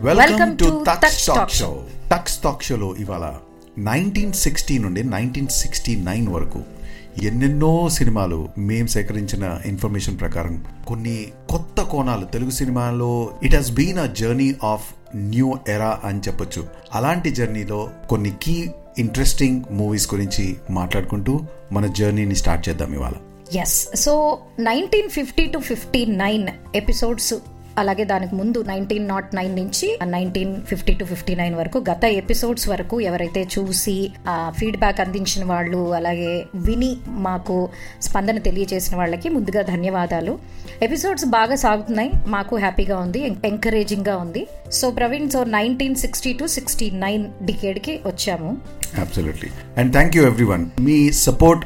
Welcome to touch talk show touch talk షోలో ఇవాళ nineteen sixty నుండి నైన్టీన్ సిక్స్టీ నైన్ వరకు ఎన్నెన్నో సినిమాలు మేము సేకరించిన ఇన్ఫర్మేషన్ ప్రకారం కొన్ని కొత్త కోణాలు తెలుగు సినిమాలో it has been a journey of new era అని చెప్పొచ్చు. అలాంటి జర్నీలో కొన్ని కీ ఇంట్రెస్టింగ్ మూవీస్ గురించి మాట్లాడుకుంటూ మన జర్నీని స్టార్ట్ చేద్దాం ఇవాళ. Yes so nineteen fifty to fifty nine episodes అలాగే దానికి ముందు నైన్టీన్ నాట్ నైన్ నుంచి nineteen fifty to fifty nine వరకు గత ఎపిసోడ్స్ వరకు ఎవరైతే చూసి ఫీడ్బ్యాక్ అందించిన వాళ్ళు అలాగే విని మాకు స్పందన తెలియజేసిన వాళ్ళకి ముందుగా ధన్యవాదాలు. ఎపిసోడ్స్ బాగా సాగుతున్నాయి. మాకు హ్యాపీగా ఉంది ఎంకరేజింగ్గా ఉంది. So Praveen so nineteen sixty to sixty nine డికేడ్కి వచ్చాము. Absolutely and thank you everyone me support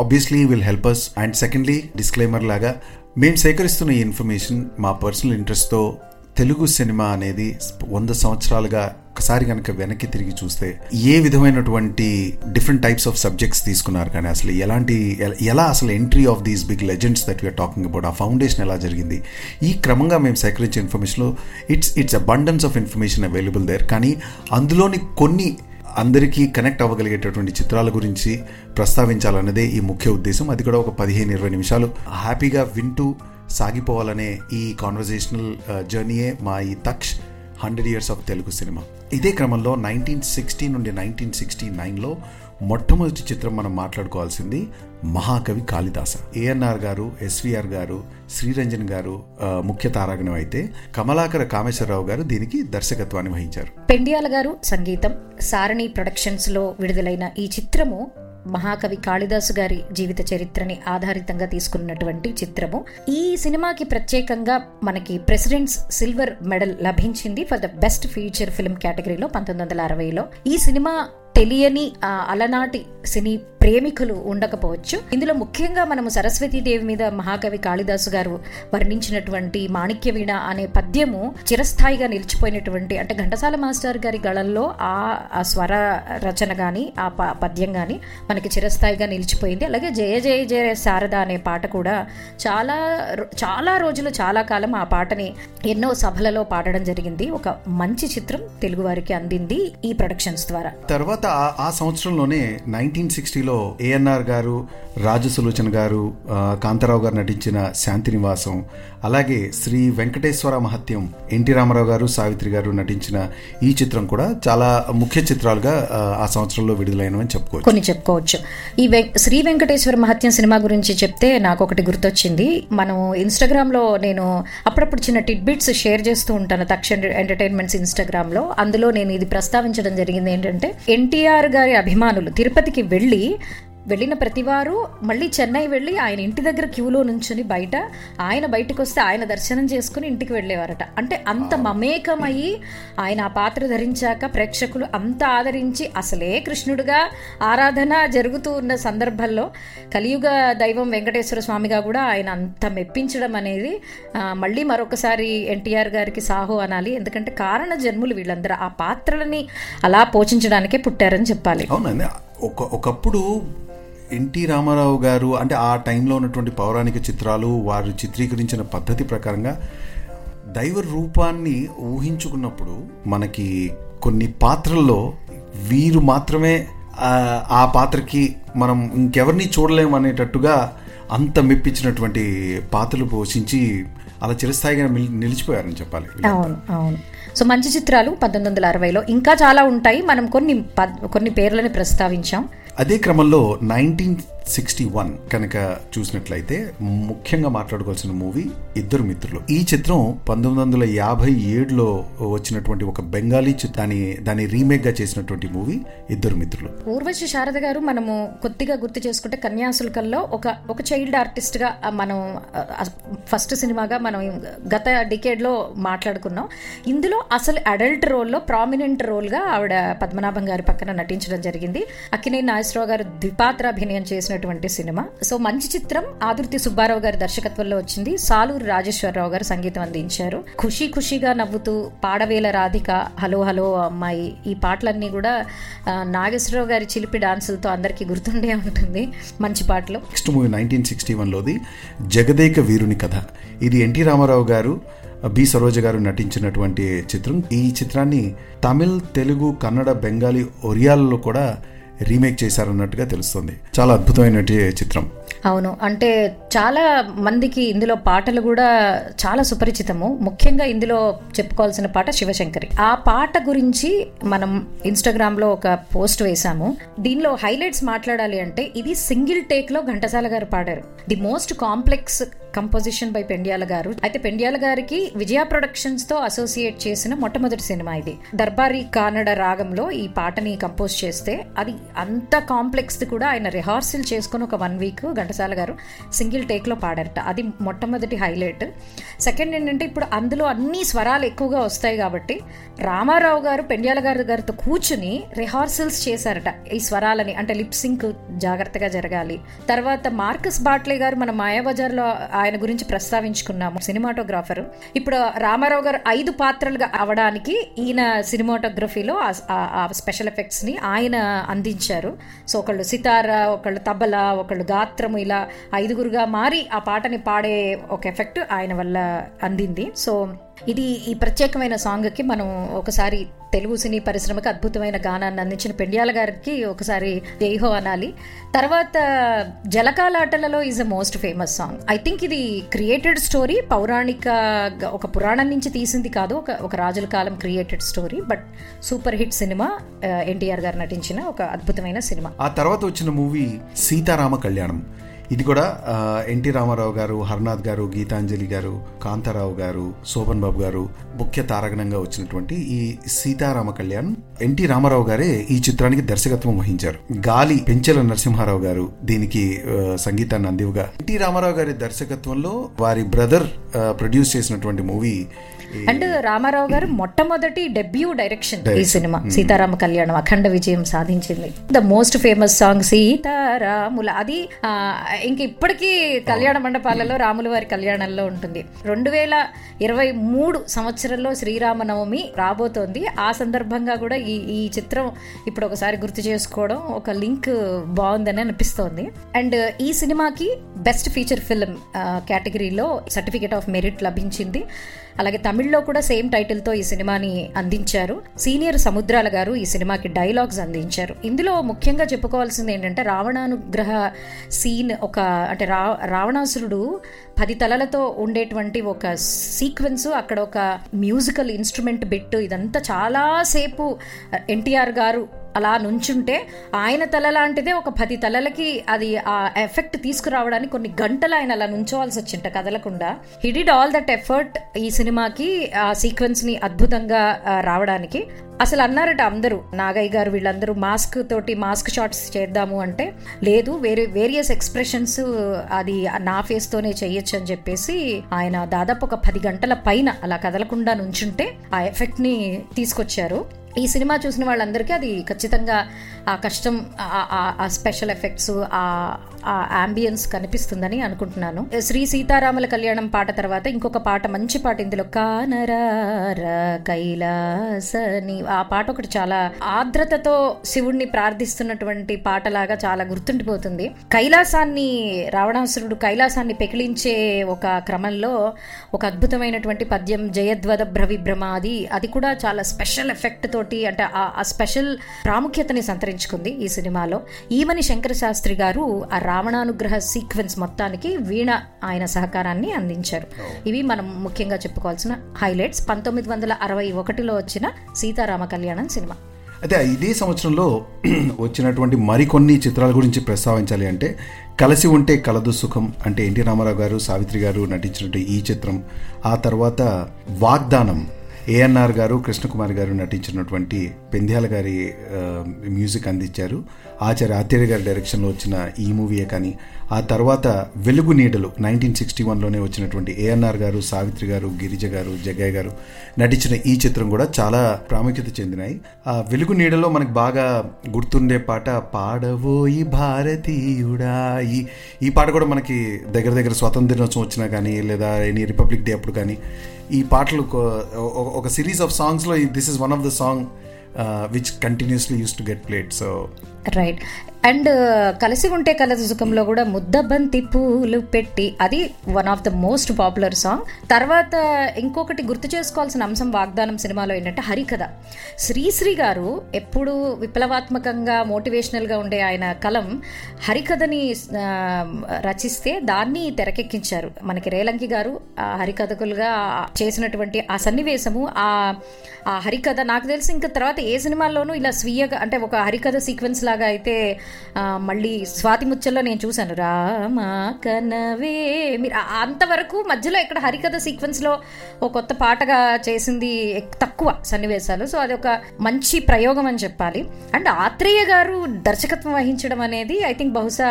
obviously will help us and secondly disclaimer లాగా మేము సేకరిస్తున్న ఈ ఇన్ఫర్మేషన్ మా పర్సనల్ ఇంట్రెస్ట్తో తెలుగు సినిమా అనేది వంద సంవత్సరాలుగా ఒకసారి కనుక వెనక్కి తిరిగి చూస్తే ఏ విధమైనటువంటి డిఫరెంట్ టైప్స్ ఆఫ్ సబ్జెక్ట్స్ తీసుకున్నారు కానీ అసలు ఎలాంటి ఎలా అసలు entry of these big legends that we are talking about ఆ ఫౌండేషన్ ఎలా జరిగింది? ఈ క్రమంగా మేము సేకరించే ఇన్ఫర్మేషన్లో it's it's abundance of information available there కానీ అందులోని కొన్ని అందరికీ కనెక్ట్ అవ్వగలిగేటటువంటి చిత్రాల గురించి ప్రస్తావించాలన్నదే ఈ ముఖ్య ఉద్దేశం. అది కూడా ఒక పదిహేను ఇరవై నిమిషాలు. హ్యాపీగా వింటూ సాగిపోవాలనే ఈ కాన్వర్జేషనల్ జర్నీయే మా ఈ Taksh hundred years of Telugu cinema. ఇదే క్రమంలో నైన్టీన్ సిక్స్టీ నుండి నైన్టీన్ సిక్స్టీ నైన్లో మొట్టమొదటి చిత్రం మనం మాట్లాడుకోవాల్సింది మహాకవి కాళిదాస. ఏఎన్ఆర్ గారు ఎస్విఆర్ గారు శ్రీరంజన్ గారు ముఖ్య తారాగణం అయితే కమలాకర కామేశ్వరరావు గారు దీనికి దర్శకత్వాన్ని వహించారు. పెండియాల గారు సంగీతం సారణి ప్రొడక్షన్స్లో విడుదలైన ఈ చిత్రము మహాకవి కాళిదాసు గారి జీవిత చరిత్రని ఆధారితంగా తీసుకున్నటువంటి చిత్రము. ఈ సినిమాకి ప్రత్యేకంగా మనకి ప్రెసిడెంట్స్ సిల్వర్ మెడల్ లభించింది. For the best feature film కేటగిరీలో పంతొమ్మిది వందల అరవైలో. ఈ సినిమా తెలియని అలనాటి సినీ ప్రేమికులు ఉండకపోవచ్చు. ఇందులో ముఖ్యంగా మనము సరస్వతీదేవి మీద మహాకవి కాళిదాసు గారు వర్ణించినటువంటి మాణిక్య వీణ అనే పద్యము చిరస్థాయిగా నిలిచిపోయినటువంటి అంటే ఘంటసాల మాస్టర్ గారి గళల్లో ఆ స్వర రచన గాని ఆ పద్యం గాని మనకి చిరస్థాయిగా నిలిచిపోయింది. అలాగే జయ జయ జయ శారద అనే పాట కూడా చాలా చాలా రోజులు చాలా కాలం ఆ పాటని ఎన్నో సభలలో పాడడం జరిగింది. ఒక మంచి చిత్రం తెలుగు వారికి అందింది ఈ ప్రొడక్షన్స్ ద్వారా. తర్వాత ఆ సంవత్సరంలోనే నైన్టీన్ సిక్స్టీలో ఏఎన్ఆర్ గారు రాజు సులోచన గారు కాంతారావు గారు నటించిన శాంతి నివాసం అలాగే శ్రీ వెంకటేశ్వర మహత్యం ఎన్టీ రామారావు గారు సావిత్రి గారు నటించిన ఈ చిత్రం కూడా చాలా ముఖ్య చిత్రాలుగా ఆ సంవత్సరంలో విడుదలైనవని చెప్పుకోవచ్చు. కొన్ని చెప్పుకోవచ్చు. ఈ శ్రీ వెంకటేశ్వర మహత్యం సినిమా గురించి చెప్తే నాకు ఒకటి గుర్తొచ్చింది. మనం ఇన్స్టాగ్రామ్లో నేను అప్పుడప్పుడు చిన్న టిడ్బిట్స్ షేర్ చేస్తూ ఉంటాను తక్షణ ఎంటర్టైన్మెంట్స్ ఇన్స్టాగ్రామ్లో అందులో నేను ఇది ప్రస్తావించడం జరిగింది ఏంటంటే ఎన్టీఆర్ గారి అభిమానులు తిరుపతికి వెళ్ళి వెళ్ళిన ప్రతివారు మళ్ళీ చెన్నై వెళ్ళి ఆయన ఇంటి దగ్గర క్యూలో నుంచుని బయట ఆయన బయటకు వస్తే ఆయన దర్శనం చేసుకుని ఇంటికి వెళ్ళేవారట. అంటే అంత మమేకమయ్యి ఆయన ఆ పాత్ర ధరించాక ప్రేక్షకులు అంత ఆదరించి అసలే కృష్ణుడుగా ఆరాధన జరుగుతూ ఉన్న సందర్భంలో కలియుగ దైవం వెంకటేశ్వర స్వామిగా కూడా ఆయన అంత మెప్పించడం అనేది మళ్ళీ మరొకసారి ఎన్టీఆర్ గారికి సాహో అనాలి. ఎందుకంటే కారణ జన్ములు వీళ్ళందరూ. ఆ పాత్రలని అలా పోషించడానికే పుట్టారని చెప్పాలి. అవునండి. ఒక ఒకప్పుడు ఎన్టీ రామారావు గారు అంటే ఆ టైంలో ఉన్నటువంటి పౌరాణిక చిత్రాలు వారు చిత్రీకరించిన పద్ధతి ప్రకారంగా దైవ రూపాన్ని ఊహించుకున్నప్పుడు మనకి కొన్ని పాత్రల్లో వీరు మాత్రమే ఆ పాత్రకి మనం ఇంకెవరిని చూడలేము అనేటట్టుగా అంత మెప్పించినటువంటి పాత్రలు పోషించి అలా చిరస్థాయిగా నిలిచిపోయారని చెప్పాలి. అవును అవును. సో మంచి చిత్రాలు పంతొమ్మిది వందల అరవైలో ఇంకా చాలా ఉంటాయి. మనం కొన్ని కొన్ని పేర్లని ప్రస్తావించాం. అదే క్రమంలో నైన్టీన్ సిక్స్టీ వన్ కనుక చూసినట్లయితే ముఖ్యంగా మాట్లాడుకోవాల్సిన మూవీ ఇద్దరు మిత్రులు. ఈ చిత్రం పంతొమ్మిది వందల యాభై ఏడులో వచ్చినటువంటి ఒక బెంగాలీ దాని దాని రీమేక్గా చేసినటువంటి మూవీ ఇద్దరు మిత్రులు. ఊర్వశి శారద గారు మనము కొద్దిగా గుర్తు చేసుకుంటే కన్యాశుల్కల్లో ఒక ఒక చైల్డ్ ఆర్టిస్ట్గా మనం ఫస్ట్ సినిమాగా మనం గత డికేడ్లో మాట్లాడుకున్నాం. ఇందులో అసలు అడల్ట్ రోల్లో ప్రామినెంట్ రోల్గా ఆవిడ పద్మనాభం గారి పక్కన నటించడం జరిగింది. అక్కినే నాగేశ్వరరావు గారు ద్విపాత్ర అభినయం చేసినటువంటి సినిమా. సో మంచి చిత్రం ఆదుర్తి సుబ్బారావు గారి దర్శకత్వంలో వచ్చింది. సాలూరు రాజేశ్వరరావు గారు సంగీతం అందించారు. ఖుషి ఖుషిగా నవ్వుతూ పాడవేల రాధిక హలో హలో అమ్మాయి ఈ పాటలన్నీ కూడా నాగేశ్వరరావు గారి చిలిపి డాన్సులతో అందరికీ గుర్తుండే ఉంటుంది. మంచి పాటలు. నెక్స్ట్ మూవీ నైన్టీన్ సిక్స్టీ వన్లోది జగదేక వీరుని కథ. ఇది ఎన్టీ రామారావు గారు బి సరోజ గారు నటించినటువంటి చిత్రం. ఈ చిత్రాన్ని తమిళ్ తెలుగు కన్నడ బెంగాలీ ఒరియాలలో కూడా రీమేక్ చేశారన్నట్టుగా తెలుస్తుంది. చాలా అద్భుతమైన చిత్రం. అవును. అంటే చాలా మందికి ఇందులో పాటలు కూడా చాలా సుపరిచితము. ముఖ్యంగా ఇందులో చెప్పుకోవాల్సిన పాట శివశంకరి. ఆ పాట గురించి మనం ఇన్స్టాగ్రామ్లో ఒక పోస్ట్ వేసాము దీనిలో హైలైట్స్ మాట్లాడాలి అంటే ఇది సింగిల్ టేక్లో ఘంటసాల గారు పాడారు. The most complex composition by Pendyala garu. అయితే పెండ్యాల గారికి విజయ ప్రొడక్షన్స్తో అసోసియేట్ చేసిన మొట్టమొదటి సినిమా ఇది. దర్బారీ కానడ రాగంలో ఈ పాటని కంపోజ్ చేస్తే అది అంత కాంప్లెక్స్ కూడా ఆయన రిహార్సల్ చేసుకుని ఒక వన్ వీక్ ఘంటసాల గారు సింగిల్ టేక్లో పాడారట. అది మొట్టమొదటి హైలైట్. సెకండ్ ఏంటంటే ఇప్పుడు అందులో అన్ని స్వరాలు ఎక్కువగా వస్తాయి కాబట్టి రామారావు గారు పెండ్యాల గారి గారితో కూర్చుని రిహార్సల్స్ చేశారట ఈ స్వరాలని. అంటే లిప్ సింక్ జాగ్రత్తగా జరగాలి. తర్వాత మార్కస్ బాట్లే గారు మన మాయాబజార్లో ఆయన గురించి ప్రస్తావించుకున్నాము సినిమాటోగ్రాఫర్. ఇప్పుడు రామారావు గారు ఐదు పాత్రలుగా అవడానికి ఈయన సినిమాటోగ్రఫీలో ఆ స్పెషల్ ఎఫెక్ట్స్ని ఆయన అందించారు. సో ఒకళ్ళు సితార ఒకళ్ళు తబలా ఒకళ్ళు గాత్రము ఇలా ఐదుగురుగా మారి ఆ పాటని పాడే ఒక ఎఫెక్ట్ ఆయన వల్ల అందింది. సో ఇది ఈ ప్రత్యేకమైన సాంగ్కి మనం ఒకసారి తెలుగు సినీ పరిశ్రమకి అద్భుతమైన గానాన్ని అందించిన పెండియాల గారికి ఒకసారి జైహో అనాలి. తర్వాత జలకాలాటలలో is a most famous song I think ఇది క్రియేటెడ్ స్టోరీ పౌరాణిక ఒక పురాణం నుంచి తీసింది కాదు ఒక ఒక రాజుల కాలం created story but super hit cinema uh, NTR garu నటించిన ఒక అద్భుతమైన సినిమా. ఆ తర్వాత వచ్చిన మూవీ సీతారామ కళ్యాణం. ఇది కూడా ఎన్టీ రామారావు గారు హర్నాథ్ గారు గీతాంజలి గారు కాంతారావు గారు శోభన్ బాబు గారు ముఖ్య తారగణంగా వచ్చినటువంటి ఈ సీతారామ కళ్యాణ్ ఎన్టీ రామారావు గారే ఈ చిత్రానికి దర్శకత్వం వహించారు. గాలి పెంచెల నరసింహారావు గారు దీనికి సంగీతాన్ని అందివగా ఎన్టీ రామారావు గారి దర్శకత్వంలో వారి బ్రదర్ ప్రొడ్యూస్ చేసినటువంటి మూవీ అండ్ రామారావు గారు మొట్టమొదటి డెబ్యూ డైరెక్షన్ ఈ సినిమా. సీతారామ కళ్యాణం అఖండ విజయం సాధించింది. ద మోస్ట్ ఫేమస్ సాంగ్ సీతారాముల అది ఇంక ఇప్పటికీ కళ్యాణ మండపాలలో రాముల వారి కళ్యాణంలో ఉంటుంది. రెండు వేల ఇరవై మూడు సంవత్సరంలో శ్రీరామనవమి రాబోతోంది. ఆ సందర్భంగా కూడా ఈ ఈ చిత్రం ఇప్పుడు ఒకసారి గుర్తు చేసుకోవడం ఒక లింక్ బాగుందని అనిపిస్తోంది. అండ్ ఈ సినిమాకి బెస్ట్ ఫీచర్ ఫిల్మ్ కేటగిరీలో సర్టిఫికేట్ ఆఫ్ మెరిట్ లభించింది. అలాగే తమిళ్ళో కూడా సేమ్ టైటిల్తో ఈ సినిమాని అందించారు. సీనియర్ సముద్రాల గారు ఈ సినిమాకి డైలాగ్స్ అందించారు. ఇందులో ముఖ్యంగా చెప్పుకోవాల్సింది ఏంటంటే రావణానుగ్రహ సీన్ ఒక అంటే రా రావణాసురుడు పది తలలతో ఉండేటువంటి ఒక సీక్వెన్స్ అక్కడ ఒక మ్యూజికల్ ఇన్స్ట్రుమెంట్ బిట్ ఇదంతా చాలాసేపు ఎన్టీఆర్ గారు అలా నుంచుంటే ఆయన తల లాంటిదే ఒక పది తలలకి అది ఆ ఎఫెక్ట్ తీసుకురావడానికి కొన్ని గంటలు ఆయన అలా నుంచోవాల్సి వచ్చింట కదలకుండా. He did all that effort ఈ సినిమాకి ఆ సీక్వెన్స్ని అద్భుతంగా రావడానికి. అసలు అన్నారట అందరూ నాగయ్య గారు వీళ్ళందరూ మాస్క్ తోటి మాస్క్ షాట్స్ చేద్దాము అంటే లేదు వేరే వేరియస్ ఎక్స్ప్రెషన్స్ అది నా ఫేస్ తోనే చేయొచ్చు అని చెప్పేసి ఆయన దాదాపు ఒక పది గంటల పైన అలా కదలకుండా నుంచుంటే ఆ ఎఫెక్ట్ని తీసుకొచ్చారు. ఈ సినిమా చూసిన వాళ్ళందరికీ అది ఖచ్చితంగా ఆ కష్టం ఆ స్పెషల్ ఎఫెక్ట్స్ ఆ అంబియన్స్ కనిపిస్తుందని అనుకుంటున్నాను. శ్రీ సీతారాముల కళ్యాణం పాట తర్వాత ఇంకొక పాట మంచి పాట ఇందులో కానరా కైలాసని ఆ పాట ఒకటి చాలా ఆర్ద్రతతో శివుణ్ణి ప్రార్థిస్తున్నటువంటి పాటలాగా చాలా గుర్తుండిపోతుంది. కైలాసాన్ని రావణాసురుడు కైలాసాన్ని పెకిలించే ఒక క్రమంలో ఒక అద్భుతమైనటువంటి పద్యం జయద్వద భ్రవిభ్రమాది అది కూడా చాలా స్పెషల్ ఎఫెక్ట్తో తోటి అంటే ఆ స్పెషల్ ప్రాముఖ్యతని సంతరించుకుంది ఈ సినిమాలో. ఈమని శంకర శాస్త్రి గారు ఆ రావణానుగ్రహ సీక్వెన్స్ మొత్తానికి వీణ ఆయన సహకారాన్ని అందించారు. ఇవి మనం ముఖ్యంగా చెప్పుకోవాల్సిన హైలైట్స్. పంతొమ్మిది వందల అరవై ఒకటిలో వచ్చిన సీతారామ కళ్యాణం సినిమా. అయితే ఇదే సంవత్సరంలో వచ్చినటువంటి మరికొన్ని చిత్రాల గురించి ప్రస్తావించాలి అంటే కలిసి ఉంటే కలదు సుఖం అంటే ఎన్టీ రామారావు గారు సావిత్రి గారు నటించినటువంటి ఈ చిత్రం. ఆ తర్వాత వాగ్దానం ఏఎన్ఆర్ గారు కృష్ణకుమార్ గారు నటించినటువంటి పెంద్యాల గారి మ్యూజిక్ అందించారు. ఆచార్య ఆచార్య గారి డైరెక్షన్లో వచ్చిన ఈ మూవీయే కానీ ఆ తర్వాత వెలుగు నీడలు నైన్టీన్ సిక్స్టీ వన్లోనే వచ్చినటువంటి ఏఎన్ఆర్ గారు సావిత్రి గారు గిరిజ గారు జగ్గయ్య గారు నటించిన ఈ చిత్రం కూడా చాలా ప్రాముఖ్యత చెందినాయి. ఆ వెలుగు నీడలో మనకు బాగా గుర్తుండే పాట పాడవోయి భారతీయుడా ఈ ఈ పాట కూడా మనకి దగ్గర దగ్గర స్వాతంత్ర దినోత్సవం వచ్చినా కానీ లేదా ఎనీ రిపబ్లిక్ డే అప్పుడు కానీ ఈ పాటలు ఒక సిరీస్ ఆఫ్ సాంగ్స్లో this is one of the song which continuously use to get played so right and uh, కలిసి ఉంటే కలసి సుఖంలో కూడా ముద్దబంతి పూలు పెట్టి అది one of the most popular song తర్వాత ఇంకొకటి గుర్తు చేసుకోవాల్సిన అంశం వాగ్దానం సినిమాలో ఏంటంటే హరికథ. శ్రీశ్రీ గారు ఎప్పుడు విప్లవాత్మకంగా మోటివేషనల్గా ఉండే ఆయన కలం హరికథని రచిస్తే దాన్ని తెరకెక్కించారు. మనకి రేలంకి గారు ఆ హరికథకులుగా చేసినటువంటి ఆ సన్నివేశము ఆ ఆ హరికథ నాకు తెలిసి ఇంకా తర్వాత ఏ సినిమాల్లోనూ ఇలా స్వీయగా అంటే ఒక హరికథ సీక్వెన్స్ లాగా అయితే మళ్ళీ స్వాతి ముచ్చల్లో నేను చూశాను. రామ కనవే మీరు అంతవరకు మధ్యలో ఇక్కడ హరికథ సీక్వెన్స్లో ఒక కొత్త పాటగా చేసింది తక్కువ సన్నివేశాలు. సో అది ఒక మంచి ప్రయోగం అని చెప్పాలి. అండ్ ఆత్రేయ గారు దర్శకత్వం వహించడం అనేది ఐ థింక్ బహుశా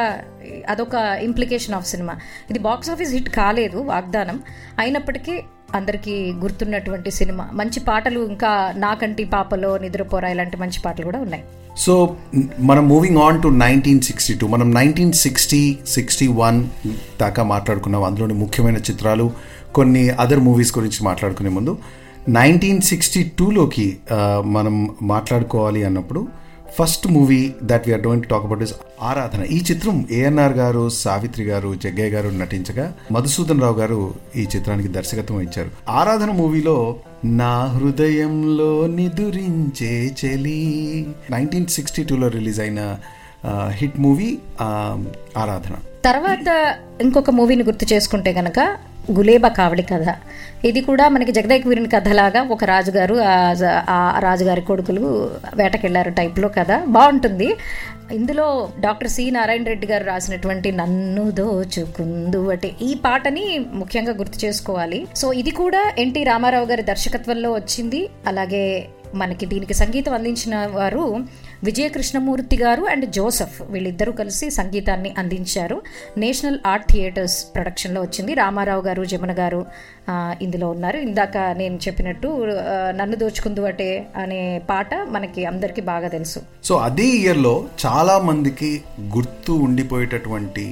అదొక ఇంప్లికేషన్ ఆఫ్ సినిమా. ఇది బాక్స్ ఆఫీస్ హిట్ కాలేదు వాగ్దానం. అయినప్పటికీ అందరికీ గుర్తున్నటువంటి సినిమా. మంచి పాటలు ఇంకా నాకంటి పాపలో నిద్రపోరా ఇలాంటి మంచి పాటలు కూడా ఉన్నాయి. సో మనం moving on to nineteen sixty two మనం నైన్టీన్ సిక్స్టీ సిక్స్టీ వన్ దాకా మాట్లాడుకున్నాం. అందులోని ముఖ్యమైన చిత్రాలు కొన్ని అదర్ మూవీస్ గురించి మాట్లాడుకునే ముందు నైన్టీన్ సిక్స్టీ టూలోకి మనం మాట్లాడుకోవాలి అన్నప్పుడు first movie that we are doing talk about is Aradhana. ఈ చిత్రం ఏఎన్ఆర్ గారు సావిత్రి గారు జగ్గయ్య గారు నటించగా మధుసూదన్ రావు గారు ఈ చిత్రానికి దర్శకత్వం ఇచ్చారు. ఆరాధన మూవీలో నా హృదయంలో నిదురించే చెలి నైన్టీన్ సిక్స్టీ టూలో రిలీజ్ అయిన హిట్ మూవీ ఆరాధన. తర్వాత ఇంకొక మూవీని గుర్తు చేసుకుంటే కనుక గులేబ కావడి కథ. ఇది కూడా మనకి జగదేక్ వీరుని కథలాగా ఒక రాజుగారు ఆ- ఆ రాజుగారి కొడుకులు వేటకెళ్ళారు టైప్లో కథ. బాగుంటుంది. ఇందులో డాక్టర్ సి నారాయణ రెడ్డి గారు రాసినటువంటి నన్ను దోచుకుందు అంటే ఈ పాటని ముఖ్యంగా గుర్తు చేసుకోవాలి. సో ఇది కూడా ఎన్టీ రామారావు గారి దర్శకత్వంలో వచ్చింది. అలాగే మనకి దీనికి సంగీతం అందించిన వారు విజయకృష్ణమూర్తి గారు అండ్ జోసఫ్ వీళ్ళిద్దరూ కలిసి సంగీతాన్ని అందించారు. నేషనల్ ఆర్ట్ థియేటర్స్ ప్రొడక్షన్లో వచ్చింది రామారావు గారు జమున గారు ఇందులో ఉన్నారు. ఇందాక నేను చెప్పినట్టు నన్ను దోచుకుందు అటే అనే పాట మనకి అందరికీ బాగా తెలుసు. సో అదే ఇయర్లో చాలా మందికి గుర్తు ఉండిపోయేటటువంటి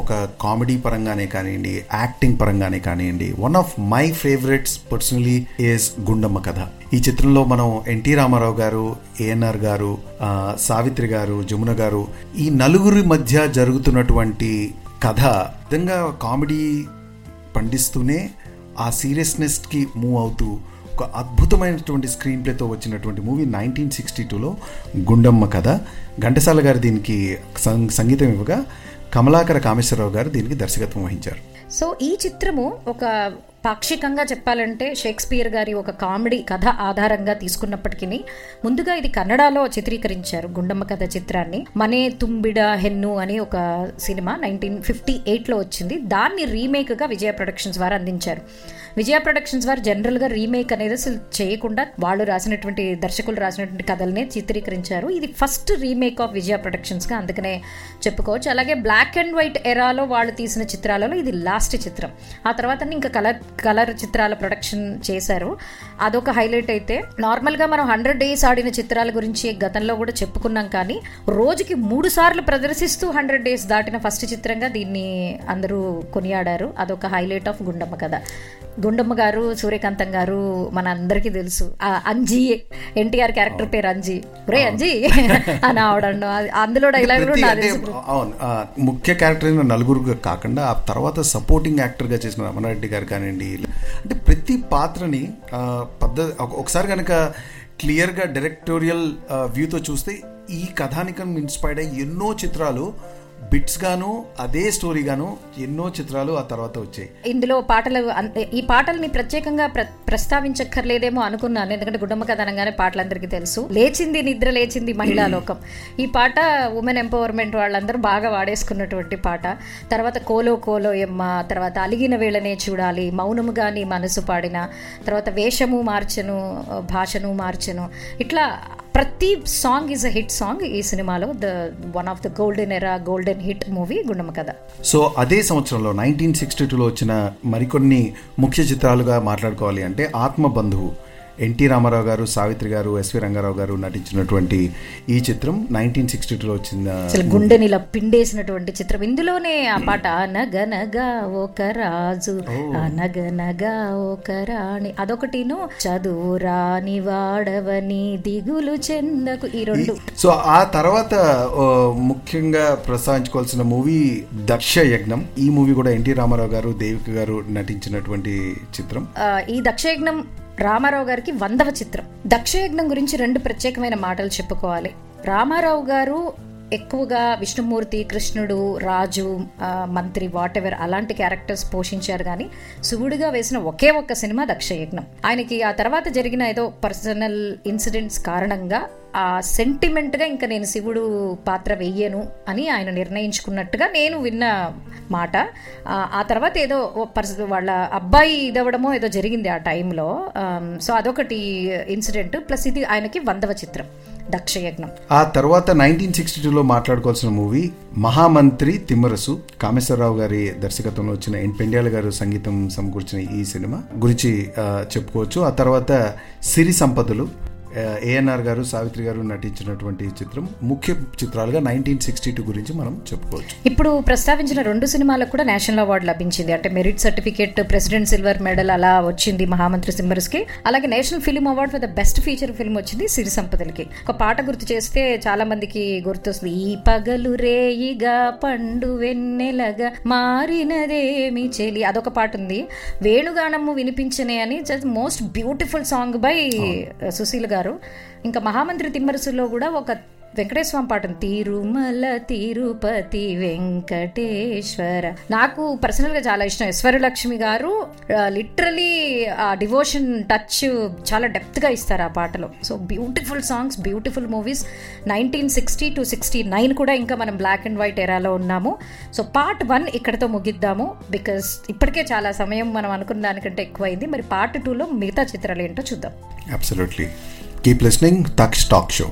ఒక కామెడీ పరంగానే కానివ్వండి యాక్టింగ్ పరంగానే కానివ్వండి one of my favourites personally is Gundamma Katha. ఈ చిత్రంలో మనం ఎన్టీ రామారావు గారు ఏఎన్ఆర్ గారు సావిత్రి గారు జమున గారు ఈ నలుగురి మధ్య జరుగుతున్నటువంటి కథ నిజంగా కామెడీ పండిస్తూనే ఆ సీరియస్నెస్కి మూవ్ అవుతూ ఒక అద్భుతమైనటువంటి స్క్రీన్ ప్లేతో వచ్చినటువంటి మూవీ నైన్టీన్ సిక్స్టీ టూలో గుండమ్మ కథ. ఘంటసాల గారు దీనికి సం- సంగీతం ఇవ్వగా కమలాకర కామేశ్వరరావు గారు దీనికి దర్శకత్వం వహించారు. సో ఈ చిత్రము ఒక పాక్షికంగా చెప్పాలంటే షేక్స్పియర్ గారి ఒక కామెడీ కథ ఆధారంగా తీసుకున్నప్పటికీ ముందుగా ఇది కన్నడలో చిత్రీకరించారు గుండమ్మ కథ చిత్రాన్ని. మనే తుంబిడ హెన్ను అనే ఒక సినిమా నైన్టీన్ ఫిఫ్టీ ఎయిట్లో వచ్చింది. దాన్ని రీమేక్గా విజయ ప్రొడక్షన్స్ వారు అందించారు. విజయ ప్రొడక్షన్స్ వారు జనరల్గా రీమేక్ అనేది అసలు చేయకుండా వాళ్ళు రాసినటువంటి దర్శకులు రాసినటువంటి కథలనే చిత్రీకరించారు. ఇది ఫస్ట్ రీమేక్ ఆఫ్ విజయ ప్రొడక్షన్స్గా అందుకనే చెప్పుకోవచ్చు. అలాగే బ్లాక్ అండ్ వైట్ ఎరాలో వాళ్ళు తీసిన చిత్రాలలో ఇది లాస్ట్ చిత్రం. ఆ తర్వాత ఇంకా కలర్ కలర్ చిత్రాల ప్రొడక్షన్ చేశారు. అదొక హైలైట్ అయితే నార్మల్గా మనం హండ్రెడ్ డేస్ ఆడిన చిత్రాల గురించి గతంలో కూడా చెప్పుకున్నాం కానీ రోజుకి మూడు సార్లు ప్రదర్శిస్తూ హండ్రెడ్ డేస్ దాటిన ఫస్ట్ చిత్రంగా దీన్ని అందరూ కొనియాడారు. అదొక హైలైట్ ఆఫ్ గుండమ్మ కథ. గుండమ్మ గారు సూర్యకాంతం గారు మన అందరికీ తెలుసు. ఆ అంజీ ఎన్టీఆర్ క్యారెక్టర్ పేరు అంజీ. రే అంజీ అని ఆవిడ అందులో డైలాగ్ కూడా ప్రతి- నాకు అంటే తెలుసు. అవును ఆ, ముఖ్య క్యారెక్టర్ నలుగురు కాకుండా ఆ తర్వాత సపోర్టింగ్ యాక్టర్గా చేసిన రమణారెడ్డి గారు కానివ్వండి అంటే ప్రతి పాత్రని పద్ధతి ఒక- ఒకసారి కనుక క్లియర్గా డైరెక్టోరియల్ వ్యూతో చూస్తే ఈ కథానికం ఇన్స్పైర్డ్ అయ్యి ఎన్నో చిత్రాలు బిట్స్ గాను అదే స్టోరీ గాను ఎన్నో చిత్రాలు ఆ తర్వాత వచ్చాయి. ఇందులో పాటలు ఈ పాటల్ని ప్రత్యేకంగా ప్ర ప్రస్తావించక్కర్లేదేమో అనుకున్నాను. ఎందుకంటే గుడ్డమ్మ కథ అనగానే పాటలు అందరికీ తెలుసు. లేచింది నిద్ర లేచింది మహిళా లోకం. ఈ పాట ఉమెన్ ఎంపవర్మెంట్ వాళ్ళందరూ బాగా వాడేసుకున్నటువంటి పాట. తర్వాత కోలో కోలో ఎమ్మ తర్వాత అలిగిన వేళనే చూడాలి మౌనముగా నీ మనసు పాడిన తర్వాత వేషము మార్చను భాషను మార్చను. ఇట్లా ప్రతి song is a hit song ఈ సినిమాలో. The one of the golden era golden hit movie Gundamma Katha. So అదే సంవత్సరంలో నైన్టీన్ సిక్స్టీ టూలో వచ్చిన మరికొన్ని ముఖ్య చిత్రాలుగా మాట్లాడుకోవాలి అంటే ఆత్మబంధువు. ఎన్టీ రామారావు గారు సావిత్రి గారు ఎస్వి రంగారావు గారు నటించినటువంటి ఈ చిత్రం నైన్టీన్ సిక్స్టీ టూలో వచ్చిన అసలు గుండెని ఇలా పిండేసినటువంటి చిత్రం. ఇందులోనే ఆ పాట అనగనగా ఒక రాజు అనగనగా ఒక రాణి. అదొకటిను చదువు రాని వాడవని దిగులు చెందకు. ఈ రెండు. సో ఆ తర్వాత ముఖ్యంగా ప్రస్తావించుకోవాల్సిన మూవీ దక్ష యజ్ఞం. ఈ మూవీ కూడా ఎన్టీ రామారావు గారు దేవిక గారు నటించినటువంటి చిత్రం. ఈ దక్షయజ్ఞం రామారావు గారికి వందవ చిత్రం. దక్షయజ్ఞం గురించి రెండు ప్రత్యేకమైన మాటలు చెప్పుకోవాలి. రామారావు గారు ఎక్కువగా విష్ణుమూర్తి కృష్ణుడు రాజు మంత్రి వాట్ ఎవర్ అలాంటి క్యారెక్టర్స్ పోషించారు కానీ శివుడిగా వేసిన ఒకే ఒక్క సినిమా దక్షయజ్ఞం. ఆయనకి ఆ తర్వాత జరిగిన ఏదో పర్సనల్ ఇన్సిడెంట్స్ కారణంగా ఆ సెంటిమెంట్గా ఇంకా నేను శివుడు పాత్ర వెయ్యను అని ఆయన నిర్ణయించుకున్నట్టుగా నేను విన్న మాట. ఆ, తర్వాత ఏదో పరిస్థితి వాళ్ళ అబ్బాయి ఇదవడమో ఏదో జరిగింది ఆ టైంలో. సో అదొకటి ఇన్సిడెంట్. ప్లస్ ఇది ఆయనకి వందవ చిత్రం దక్షయజ్ఞం. ఆ తర్వాత నైన్టీన్ సిక్స్టీ టూలో మాట్లాడుకోవాల్సిన మూవీ మహామంత్రి తిమ్మరసు కామేశ్వరరావు గారి దర్శకత్వంలో వచ్చిన ఎన్ పెండ్యాల గారు సంగీతం సమకూర్చిన ఈ సినిమా గురించి చెప్పుకోవచ్చు. ఆ తర్వాత సిరి సంపదలు ఏఎన్ఆర్ గారు సావిత్రి గారు నటించినటువంటి చిత్రం ముఖ్య చిత్రాలుగా నైన్టీన్ సిక్స్టీ టూ గురించి మనం చెప్పుకోవచ్చు. ఇప్పుడు ప్రస్తావించిన రెండు సినిమాలకు కూడా నేషనల్ అవార్డు లభించింది. అంటే merit certificate president silver medal అలా వచ్చింది మహామంత్రి సింబర్స్కి అలాగే national film award for the best feature film వచ్చింది సిరి సంపదలకి. ఒక పాట గుర్తు చేస్తే చాలా మందికి గుర్తొస్తుంది. ఈ పగలు రేయిగా పండు వెన్నెలగా మారినదేమి చెలి అదొక పాట ఉంది. వేణుగానము వినిపించనే అని most beautiful song by Sushil garu. ఇంకా మహామంత్రి తిమ్మరుసులో కూడా ఒక వెంకటేశ్వరం పాట తిరుమల తిరుపతి వెంకటేశ్వర నాకు పర్సనల్గా చాలా ఇష్టం ఈశ్వరలక్ష్మి గారు. లిటరలీ ఆ డివోషన్ టచ్ చాలా డెప్త్గా ఇస్తారు ఆ పాటలో. So beautiful songs beautiful movies nineteen sixty to sixty nine కూడా ఇంకా మనం బ్లాక్ అండ్ వైట్ ఎరాలో ఉన్నాము. సో పార్ట్ వన్ ఇక్కడతో ముగిద్దాము. బికాస్ ఇప్పటికే చాలా సమయం మనం అనుకున్న దానికంటే ఎక్కువైంది. మరి పార్ట్ టూలో మిగతా చిత్రాలు ఏంటో చూద్దాం. Absolutely keep listening Taksh talk show